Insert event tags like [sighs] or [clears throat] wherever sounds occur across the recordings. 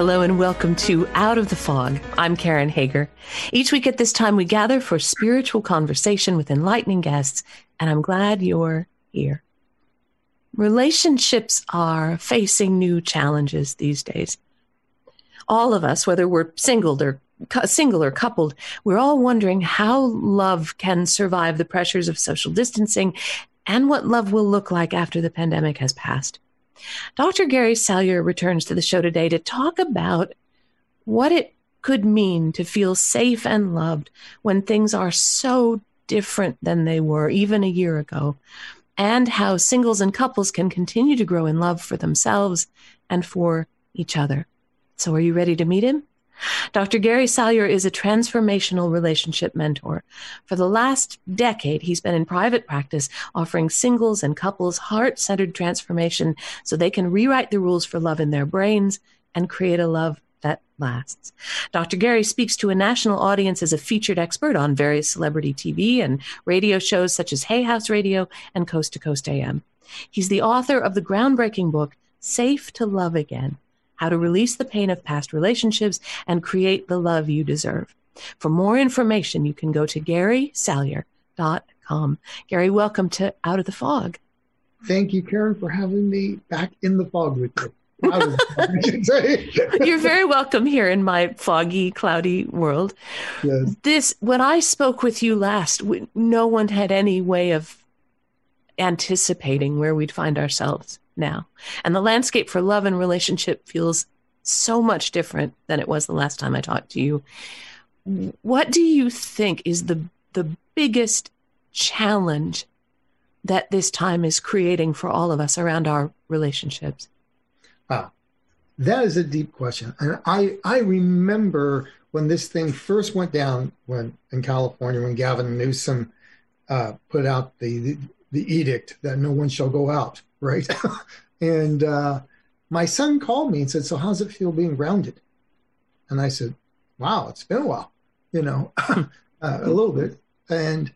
Hello and welcome to Out of the Fog. I'm Karen Hager. Each week at this time, we gather for spiritual conversation with enlightening guests, and I'm glad you're here. Relationships are facing new challenges these days. All of us, whether we're single or single or coupled, we're all wondering how love can survive the pressures of social distancing and what love will look like after the pandemic has passed. Dr. Gary Salyer returns to the show today to talk about what it could mean to feel safe and loved when things are so different than they were even a year ago, and how singles and couples can continue to grow in love for themselves and for each other. So, are you ready to meet him? Dr. Gary Salyer is a transformational relationship mentor. For the last decade, he's been in private practice offering singles and couples heart centered transformation so they can rewrite the rules for love in their brains and create a love that lasts. Dr. Gary speaks to a national audience as a featured expert on various celebrity TV and radio shows such as Hay House Radio and Coast to Coast AM. He's the author of the groundbreaking book, Safe to Love Again how to release the pain of past relationships and create the love you deserve. For more information, you can go to garysalyer.com. Gary, welcome to Out of the Fog. Thank you, Karen, for having me back in the fog with you. [laughs] You're very welcome here in my foggy, cloudy world. Yes. This, when I spoke with you last, no one had any way of anticipating where we'd find ourselves now. And the landscape for love and relationship feels so much different than it was the last time I talked to you. What do you think is the the biggest challenge that this time is creating for all of us around our relationships? Wow. That is a deep question. And I I remember when this thing first went down when in California when Gavin Newsom uh, put out the, the the edict that no one shall go out, right? [laughs] and uh, my son called me and said, "So how's it feel being grounded?" And I said, "Wow, it's been a while, you know, [laughs] uh, a little bit." And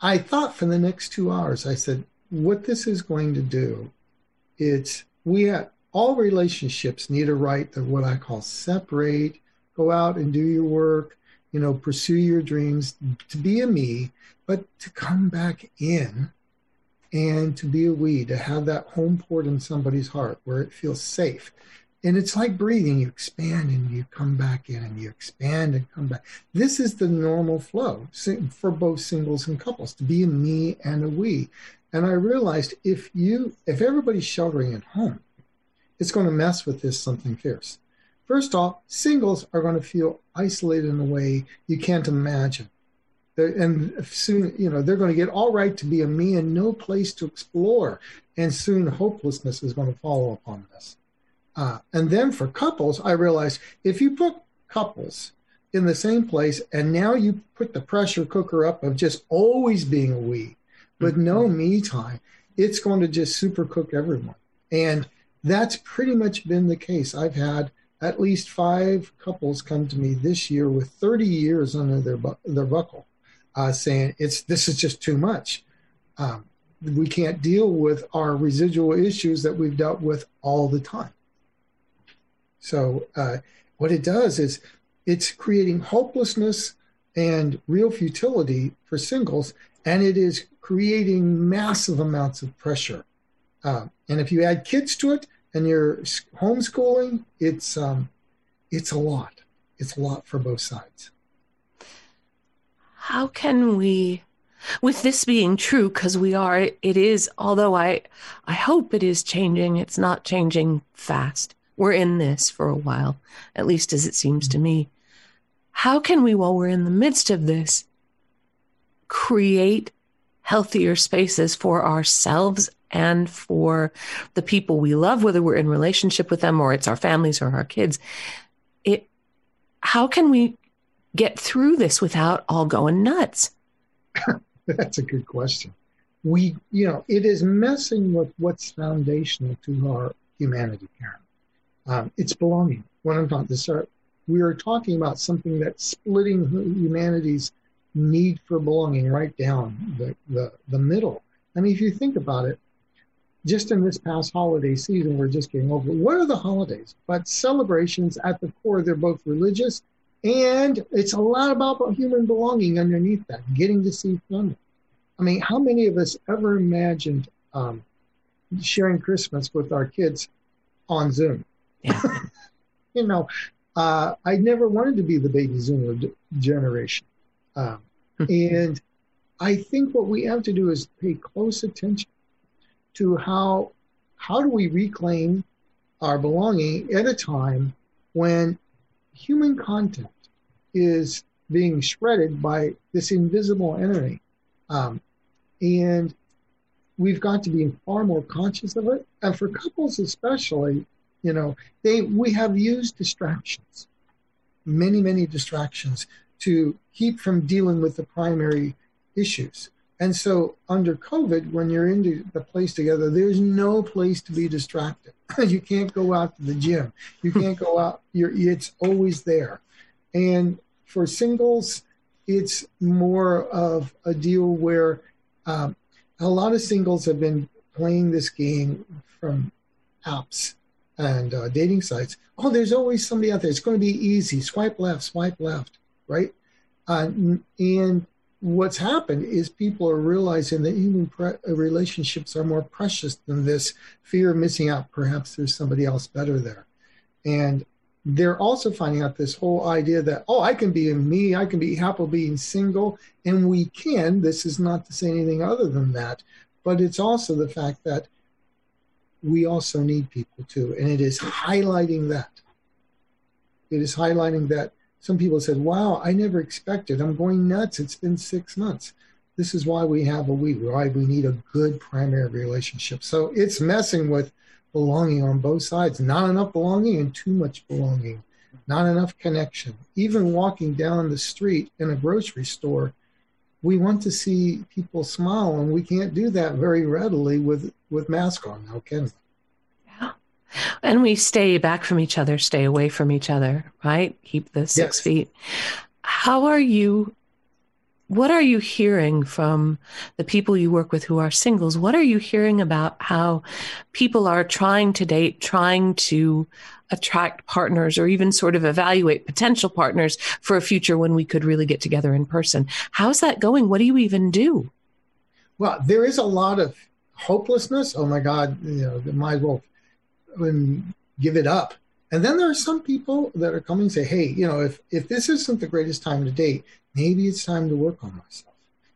I thought for the next two hours, I said, "What this is going to do, it's we have, all relationships need a right to what I call separate, go out and do your work." You know, pursue your dreams, to be a me, but to come back in and to be a we, to have that home port in somebody's heart where it feels safe. And it's like breathing. You expand and you come back in and you expand and come back. This is the normal flow for both singles and couples to be a me and a we. And I realized if you, if everybody's sheltering at home, it's going to mess with this something fierce. First off, singles are going to feel isolated in a way you can't imagine and soon you know they're going to get all right to be a me and no place to explore. And soon hopelessness is going to follow upon this uh, and then for couples i realized if you put couples in the same place and now you put the pressure cooker up of just always being a we with mm-hmm. no me time it's going to just super cook everyone. And that's pretty much been the case. I've had at least five couples come to me this year with 30 years under their, bu- their buckle uh, saying it's this is just too much. Um, we can't deal with our residual issues that we've dealt with all the time. So uh, what it does is it's creating hopelessness and real futility for singles, and it is creating massive amounts of pressure. Uh, and if you add kids to it and you're homeschooling, it's um, it's a lot. It's a lot for both sides how can we with this being true because we are it is although i i hope it is changing it's not changing fast. We're in this for a while at least as it seems to me. How can we while we're in the midst of this create healthier spaces for ourselves and for the people we love whether we're in relationship with them or it's our families or our kids? It how can we get through this without all going nuts? [laughs] That's a good question. We, you know, it is messing with what's foundational to our humanity, Karen. Um, it's belonging. When I'm talking this, we are talking about something that's splitting humanity's need for belonging right down the, the, the middle. I mean, if you think about it, just in this past holiday season, we're just getting over. What are the holidays? But celebrations at the core, they're both religious and it's a lot about human belonging underneath that, getting to see family. I mean, how many of us ever imagined um, sharing Christmas with our kids on Zoom? Yeah. [laughs] you know, uh, I never wanted to be the baby Zoomer d- generation. Um, [laughs] and I think what we have to do is pay close attention to how how do we reclaim our belonging at a time when human content is being shredded by this invisible enemy. Um, and we've got to be far more conscious of it. And for couples especially, you know, they we have used distractions, many, many distractions to keep from dealing with the primary issues. And so under COVID, when you're in the place together, there's no place to be distracted. [laughs] you can't go out to the gym. You can't go out. You're, it's always there. And for singles, it's more of a deal where um, a lot of singles have been playing this game from apps and uh, dating sites. Oh, there's always somebody out there. It's going to be easy. Swipe left, swipe left, right? Uh, and what's happened is people are realizing that human pre- uh, relationships are more precious than this fear of missing out. Perhaps there's somebody else better there. And they're also finding out this whole idea that, oh, I can be me, I can be happy being single, and we can. This is not to say anything other than that. But it's also the fact that we also need people too. And it is highlighting that. It is highlighting that some people said, wow, I never expected. I'm going nuts. It's been six months. This is why we have a we, why we need a good primary relationship. So it's messing with belonging on both sides. Not enough belonging and too much belonging. Not enough connection. Even walking down the street in a grocery store, we want to see people smile, and we can't do that very readily with with mask on now, can we? And we stay back from each other, stay away from each other, right? Keep the six yes. feet. How are you? What are you hearing from the people you work with who are singles? What are you hearing about how people are trying to date, trying to attract partners, or even sort of evaluate potential partners for a future when we could really get together in person? How's that going? What do you even do? Well, there is a lot of hopelessness. Oh my God, you know, might as well and give it up. And then there are some people that are coming and say, hey, you know, if, if this isn't the greatest time to date, maybe it's time to work on myself.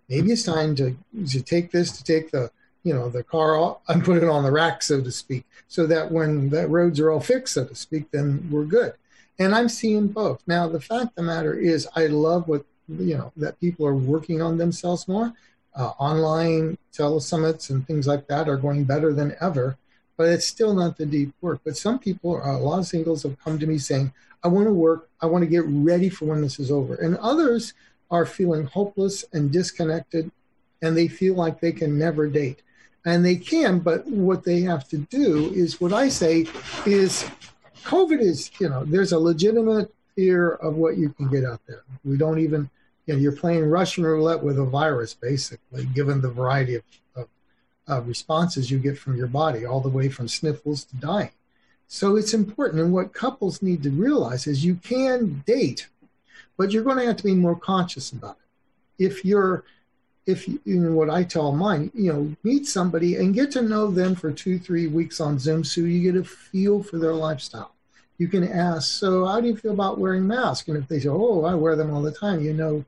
Maybe it's time to, to take this, to take the, you know, the car off [laughs] and put it on the rack, so to speak, so that when the roads are all fixed, so to speak, then we're good. And I'm seeing both. Now, the fact of the matter is, I love what, you know, that people are working on themselves more. Uh, online telesummits and things like that are going better than ever but it's still not the deep work. But some people, uh, a lot of singles have come to me saying, I want to work, I want to get ready for when this is over. And others are feeling hopeless and disconnected, and they feel like they can never date. And they can, but what they have to do is what I say is COVID is, you know, there's a legitimate fear of what you can get out there. We don't even, you know, you're playing Russian roulette with a virus, basically, given the variety of uh, responses you get from your body, all the way from sniffles to dying. So it's important. And what couples need to realize is you can date, but you're going to have to be more conscious about it. If you're, if you, you know what I tell mine, you know, meet somebody and get to know them for two, three weeks on Zoom so you get a feel for their lifestyle. You can ask, so how do you feel about wearing masks? And if they say, oh, I wear them all the time, you know,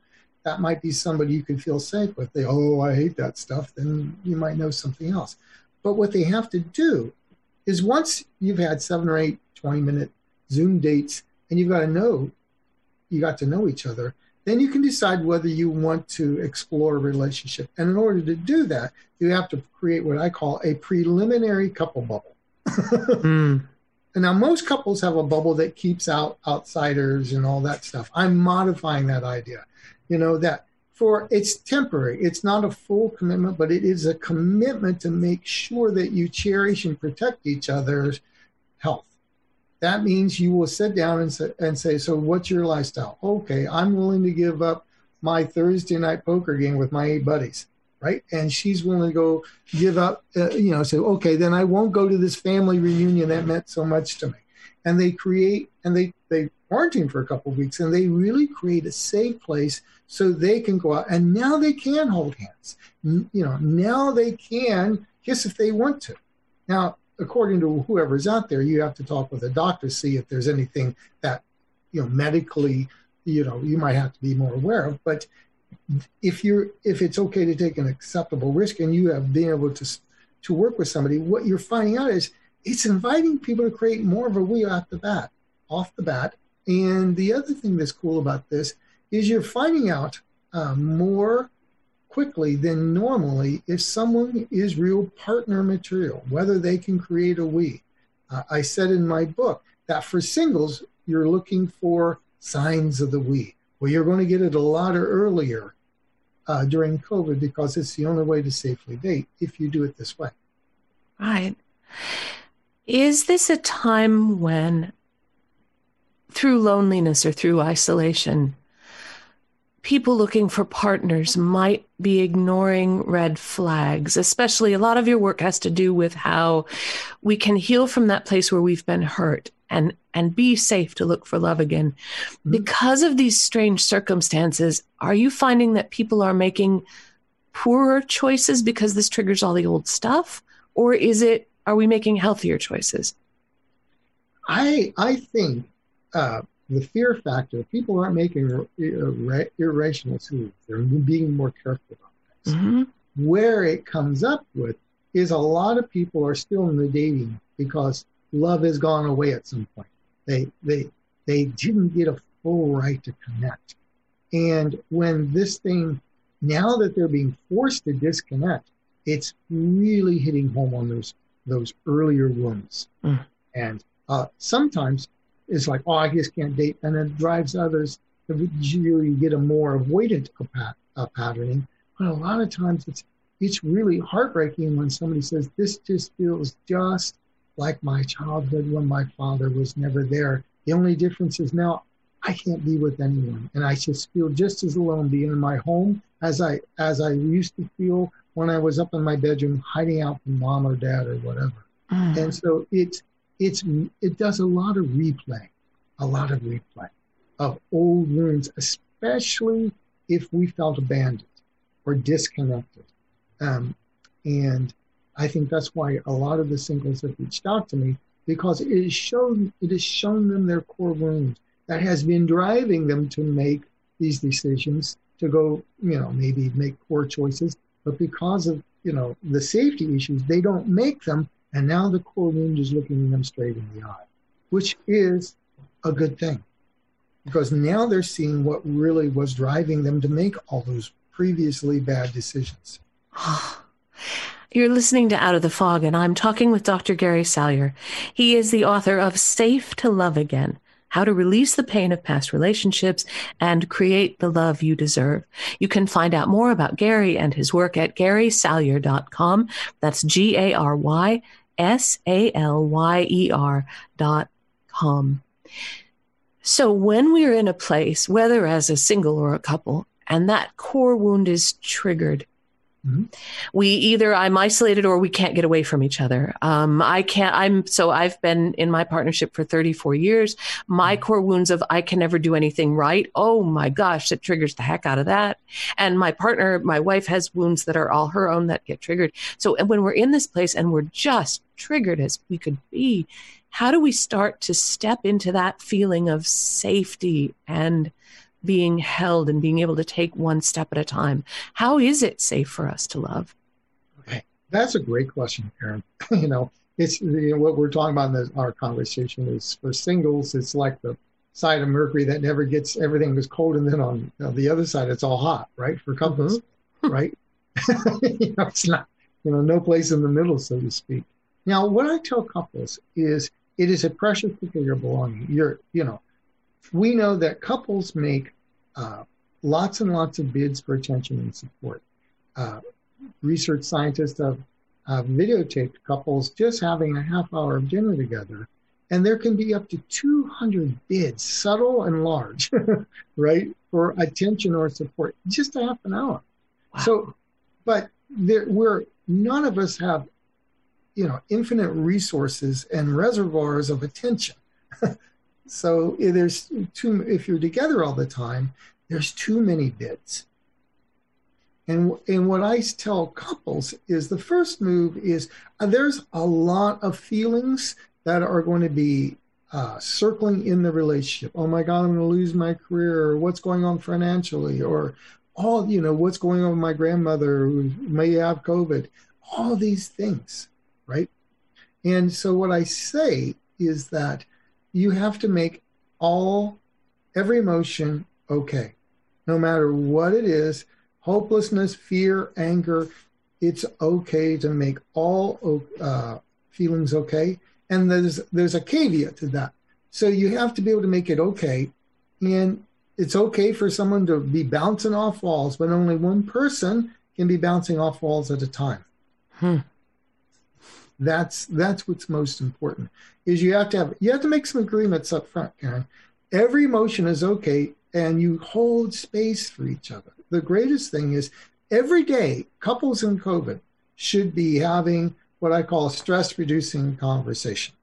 that might be somebody you can feel safe with. They, oh, I hate that stuff, then you might know something else. But what they have to do is once you've had seven or eight 20 minute Zoom dates and you've got to know, you got to know each other, then you can decide whether you want to explore a relationship. And in order to do that, you have to create what I call a preliminary couple bubble. mm. [laughs] And now most couples have a bubble that keeps out outsiders and all that stuff. I'm modifying that idea you know, that for it's temporary. It's not a full commitment, but it is a commitment to make sure that you cherish and protect each other's health. That means you will sit down and say, and say, so what's your lifestyle? Okay, I'm willing to give up my Thursday night poker game with my eight buddies, right? And she's willing to go give up, uh, you know, say, okay, then I won't go to this family reunion that meant so much to me. And they create and they they quarantine for a couple of weeks, and they really create a safe place so they can go out and now they can hold hands. You know, now they can kiss if they want to. Now, according to whoever's out there, you have to talk with a doctor, see if there's anything that, you know, medically, you know, you might have to be more aware of. But if you're, if it's okay to take an acceptable risk and you have been able to, to work with somebody, what you're finding out is it's inviting people to create more of a we off the bat, off the bat. And the other thing that's cool about this is you're finding out uh, more quickly than normally if someone is real partner material, whether they can create a we. Uh, I said in my book that for singles, you're looking for signs of the we. Well, you're going to get it a lot earlier uh, during COVID because it's the only way to safely date if you do it this way. Right. Is this a time when, through loneliness or through isolation, people looking for partners might be ignoring red flags, especially a lot of your work has to do with how we can heal from that place where we've been hurt and and be safe to look for love again. Mm-hmm. Because of these strange circumstances, are you finding that people are making poorer choices because this triggers all the old stuff or is it are we making healthier choices? I I think uh, the fear factor, people aren't making ir- irrational decisions. They're being more careful about things. Mm-hmm. Where it comes up with is a lot of people are still in the dating because love has gone away at some point. They they they didn't get a full right to connect. And when this thing, now that they're being forced to disconnect, it's really hitting home on those those earlier wounds. Mm. And uh, sometimes is like, oh, I just can't date, and it drives others to you get a more avoidant uh, patterning. But a lot of times it's it's really heartbreaking when somebody says this just feels just like my childhood when my father was never there. The only difference is now I can't be with anyone, and I just feel just as alone being in my home as I as I used to feel when I was up in my bedroom hiding out from mom or dad or whatever. Mm. And so it's it's it does a lot of replay, a lot of replay of old wounds, especially if we felt abandoned or disconnected. Um, and I think that's why a lot of the singles have reached out to me because it has shown it has shown them their core wounds that has been driving them to make these decisions to go, you know, maybe make poor choices, but because of you know the safety issues, they don't make them and now the core wound is looking them straight in the eye, which is a good thing because now they're seeing what really was driving them to make all those previously bad decisions. [sighs] You're listening to Out of the Fog, and I'm talking with Dr. Gary Salyer. He is the author of Safe to Love Again how to release the pain of past relationships and create the love you deserve. You can find out more about Gary and his work at garysalyer.com. That's G A R Y S A L Y E R dot com. So when we're in a place, whether as a single or a couple, and that core wound is triggered, Mm-hmm. We either I'm isolated or we can't get away from each other. Um, I can't. I'm so I've been in my partnership for 34 years. My mm-hmm. core wounds of I can never do anything right. Oh my gosh, it triggers the heck out of that. And my partner, my wife, has wounds that are all her own that get triggered. So when we're in this place and we're just triggered as we could be, how do we start to step into that feeling of safety and being held and being able to take one step at a time. How is it safe for us to love? Okay, that's a great question, Karen. [laughs] you know, it's you know, what we're talking about in this, our conversation is for singles. It's like the side of Mercury that never gets everything is cold, and then on the other side it's all hot, right? For couples, mm-hmm. [laughs] right? [laughs] you know, it's not you know no place in the middle, so to speak. Now, what I tell couples is it is a precious thing of your belonging. You're you know we know that couples make uh, lots and lots of bids for attention and support. Uh, research scientists have, have videotaped couples just having a half hour of dinner together, and there can be up to 200 bids, subtle and large, [laughs] right, for attention or support, just a half an hour. Wow. So, but there, we're none of us have, you know, infinite resources and reservoirs of attention. [laughs] so there's too. If you're together all the time, there's too many bids. And, and what I tell couples is the first move is uh, there's a lot of feelings that are going to be uh, circling in the relationship. Oh my God, I'm going to lose my career, or what's going on financially, or all, you know, what's going on with my grandmother who may have COVID, all these things, right? And so what I say is that you have to make all, every emotion okay no matter what it is hopelessness, fear, anger it's okay to make all uh, feelings okay. And there's there's a caveat to that. So you have to be able to make it okay. And it's okay for someone to be bouncing off walls, but only one person can be bouncing off walls at a time. Hmm. That's that's what's most important. Is you have to have you have to make some agreements up front, Karen. Every motion is okay and you hold space for each other. The greatest thing is every day, couples in COVID should be having what I call stress reducing conversation.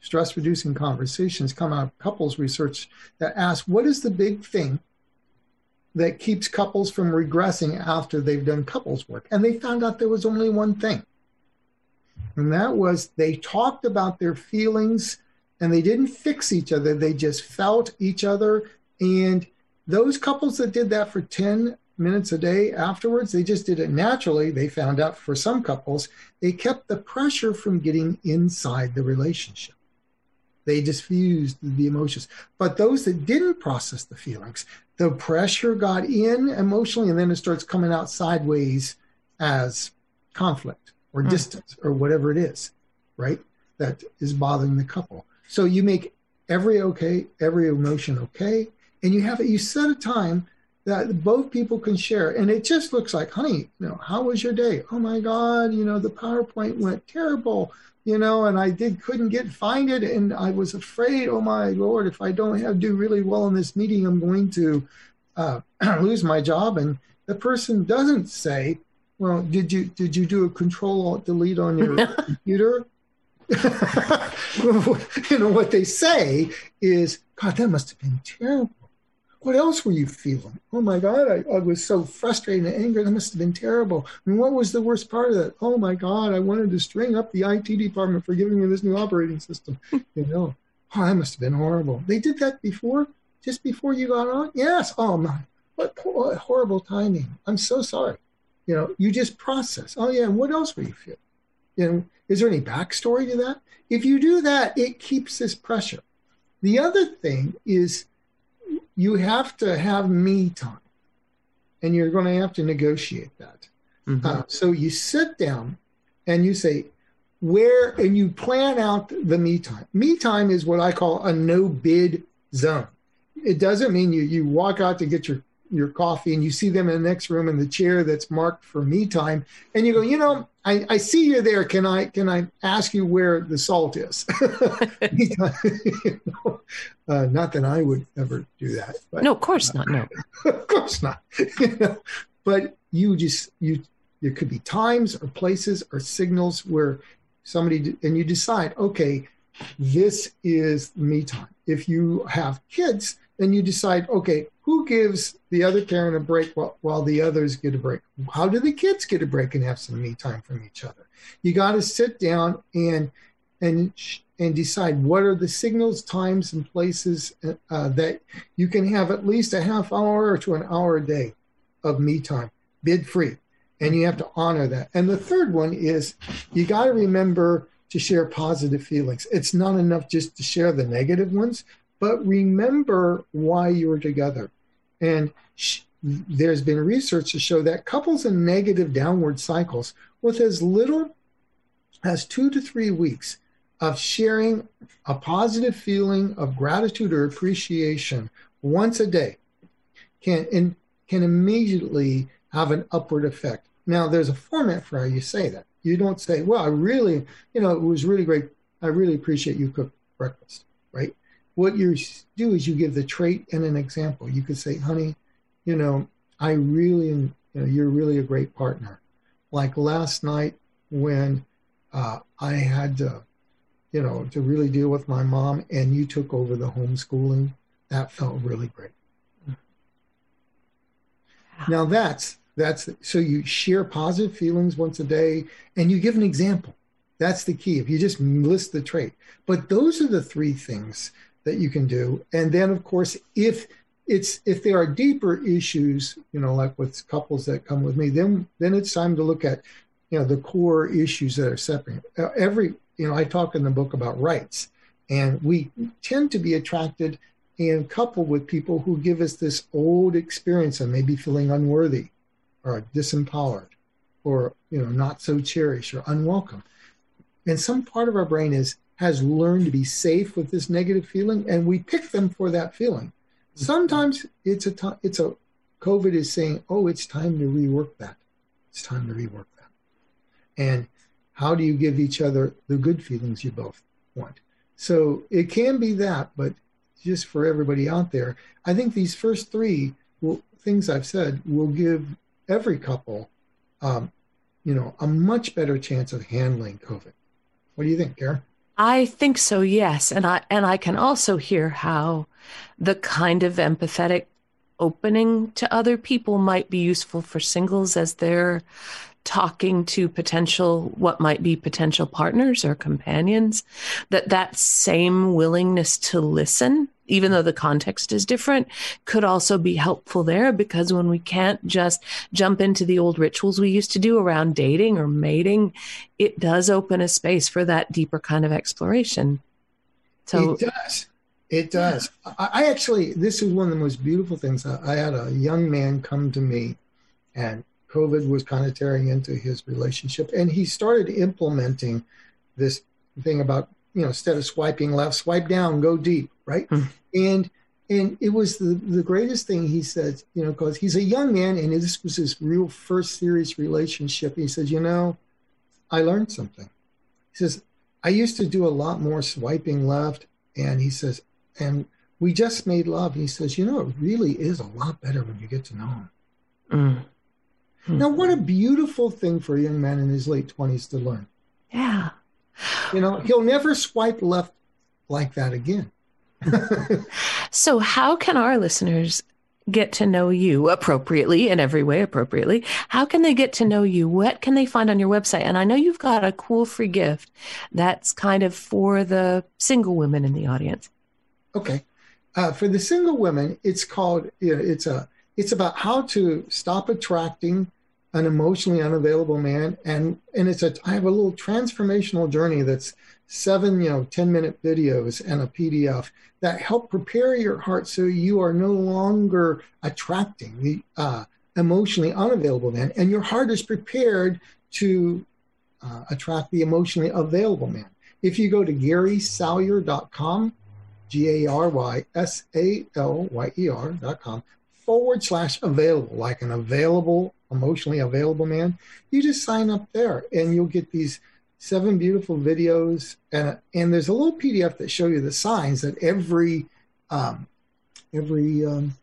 Stress reducing conversations come out of couples research that ask what is the big thing that keeps couples from regressing after they've done couples work? And they found out there was only one thing. And that was they talked about their feelings and they didn't fix each other. They just felt each other and those couples that did that for 10 minutes a day afterwards, they just did it naturally. They found out for some couples, they kept the pressure from getting inside the relationship. They diffused the emotions. But those that didn't process the feelings, the pressure got in emotionally and then it starts coming out sideways as conflict or mm. distance or whatever it is, right? That is bothering the couple. So you make every okay, every emotion okay, and you have it you set a time that both people can share and it just looks like honey you know how was your day oh my god you know the powerpoint went terrible you know and i did couldn't get find it and i was afraid oh my lord if i don't have do really well in this meeting i'm going to uh, [clears throat] lose my job and the person doesn't say well did you did you do a control alt delete on your [laughs] computer [laughs] you know what they say is god that must have been terrible what else were you feeling? Oh my God, I, I, was so frustrated and angry. That must have been terrible. I And what was the worst part of that? Oh my God, I wanted to string up the IT department for giving me this new operating system. [laughs] you know, oh, that must have been horrible. They did that before, just before you got on? Yes. Oh my, what, what horrible timing. I'm so sorry. You know, you just process. Oh yeah, and what else were you feeling? You know, is there any backstory to that? If you do that, it keeps this pressure. The other thing is you have to have me time and you're going to have to negotiate that. Mm-hmm. Uh, so you sit down and you say, where, and you plan out the me time. Me time is what I call a no bid zone. It doesn't mean you, you walk out to get your your coffee and you see them in the next room in the chair that's marked for me time and you go you know I, I see you there can i can i ask you where the salt is [laughs] you know? [laughs] uh, not that i would ever do that but, no of course not no [laughs] of course not you know? but you just you there could be times or places or signals where somebody and you decide okay this is me time if you have kids then you decide okay who gives the other parent a break while, while the others get a break? How do the kids get a break and have some me time from each other? You got to sit down and and and decide what are the signals, times, and places uh, that you can have at least a half hour to an hour a day of me time, bid free, and you have to honor that. And the third one is you got to remember to share positive feelings. It's not enough just to share the negative ones, but remember why you were together. And sh- there's been research to show that couples in negative downward cycles with as little as two to three weeks of sharing a positive feeling of gratitude or appreciation once a day can and can immediately have an upward effect. Now, there's a format for how you say that. You don't say, well, I really, you know, it was really great. I really appreciate you cooked breakfast, right? What you do is you give the trait and an example. You could say, honey, you know, I really, you know, you're really a great partner. Like last night when uh, I had to, you know, to really deal with my mom and you took over the homeschooling, that felt really great. Now that's that's so you share positive feelings once a day and you give an example. That's the key. If you just list the trait. But those are the three things that you can do. And then of course if it's if there are deeper issues, you know, like with couples that come with me, then then it's time to look at, you know, the core issues that are separating. Every, you know, I talk in the book about rights, and we tend to be attracted and coupled with people who give us this old experience of maybe feeling unworthy or disempowered or you know not so cherished or unwelcome and some part of our brain is has learned to be safe with this negative feeling and we pick them for that feeling. Sometimes it's a time it's a covid is saying oh it's time to rework that. It's time to rework that. And how do you give each other the good feelings you both want? So it can be that but just for everybody out there, I think these first three will, things I've said will give every couple, um, you know, a much better chance of handling COVID. What do you think, Karen? I think so, yes, and I and I can also hear how the kind of empathetic opening to other people might be useful for singles as they're talking to potential what might be potential partners or companions that that same willingness to listen even though the context is different, could also be helpful there because when we can't just jump into the old rituals we used to do around dating or mating, it does open a space for that deeper kind of exploration. So it does. It does. Yeah. I, actually, this is one of the most beautiful things. I, I had a young man come to me, and COVID was kind of tearing into his relationship, and he started implementing this thing about you know instead of swiping left, swipe down, go deep right? Mm. And and it was the, the greatest thing he said, you know, because he's a young man and this was his real first serious relationship. He says, you know, I learned something. He says, I used to do a lot more swiping left. And he says, and we just made love. And he says, you know, it really is a lot better when you get to know him. Mm. Now, what a beautiful thing for a young man in his late 20s to learn. Yeah. You know, he'll never swipe left like that again. [laughs] so, how can our listeners get to know you appropriately in every way appropriately? How can they get to know you? What can they find on your website? And I know you've got a cool free gift that's kind of for the single women in the audience. Okay. Uh, for the single women, it's called, you know, it's a, it's about how to stop attracting an emotionally unavailable man. And, and it's a, I have a little transformational journey that's seven, you know, 10 minute videos and a PDF that help prepare your heart so you are no longer attracting the uh, emotionally unavailable man, and your heart is prepared to uh, attract the emotionally available man. If you go to garysalyer.com, G A R Y S A L Y E R.com, forward slash available, like an available, emotionally available man, you just sign up there and you'll get these seven beautiful videos, and and there's a little PDF that show you the signs that every um, every um,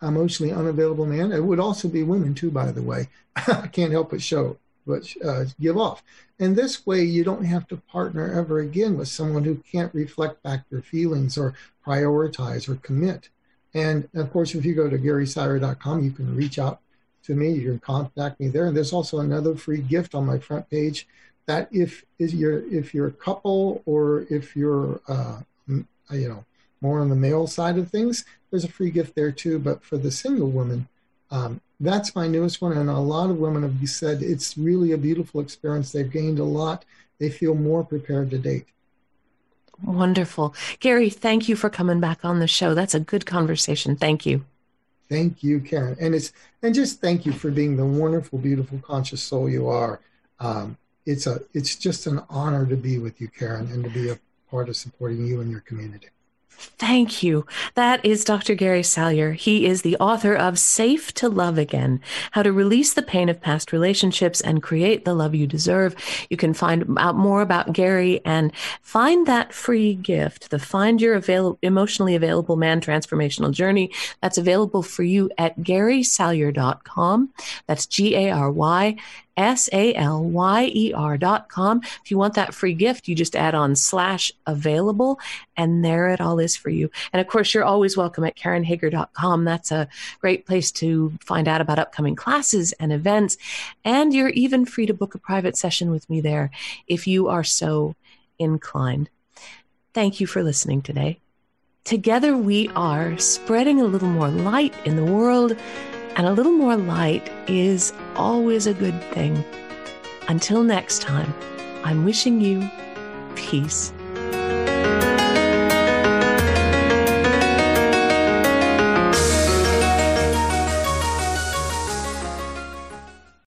emotionally unavailable man. It would also be women too, by the way. [laughs] I can't help but show, but uh, give off. And this way, you don't have to partner ever again with someone who can't reflect back your feelings or prioritize or commit. And of course, if you go to GarySalyer.com, you can reach out to me. You can contact me there. And there's also another free gift on my front page that if is your if you're a couple or if you're uh, you know more on the male side of things, there's a free gift there too. But for the single woman, um, that's my newest one, and a lot of women have said it's really a beautiful experience. They've gained a lot. They feel more prepared to date. Wonderful, Gary. Thank you for coming back on the show. That's a good conversation. Thank you. Thank you, Karen, and it's and just thank you for being the wonderful, beautiful, conscious soul you are. Um, it's a it's just an honor to be with you, Karen, and to be a part of supporting you and your community. Thank you. That is Dr. Gary Salyer. He is the author of Safe to Love Again How to Release the Pain of Past Relationships and Create the Love You Deserve. You can find out more about Gary and find that free gift, the Find Your Avail- Emotionally Available Man Transformational Journey. That's available for you at garysalyer.com. That's G A R Y S A L Y E R dot com. If you want that free gift, you just add on slash available, and there it all is for you. And of course, you're always welcome at KarenHager.com. That's a great place to find out about upcoming classes and events. And you're even free to book a private session with me there if you are so inclined. Thank you for listening today. Together, we are spreading a little more light in the world and a little more light is always a good thing. Until next time, I'm wishing you peace.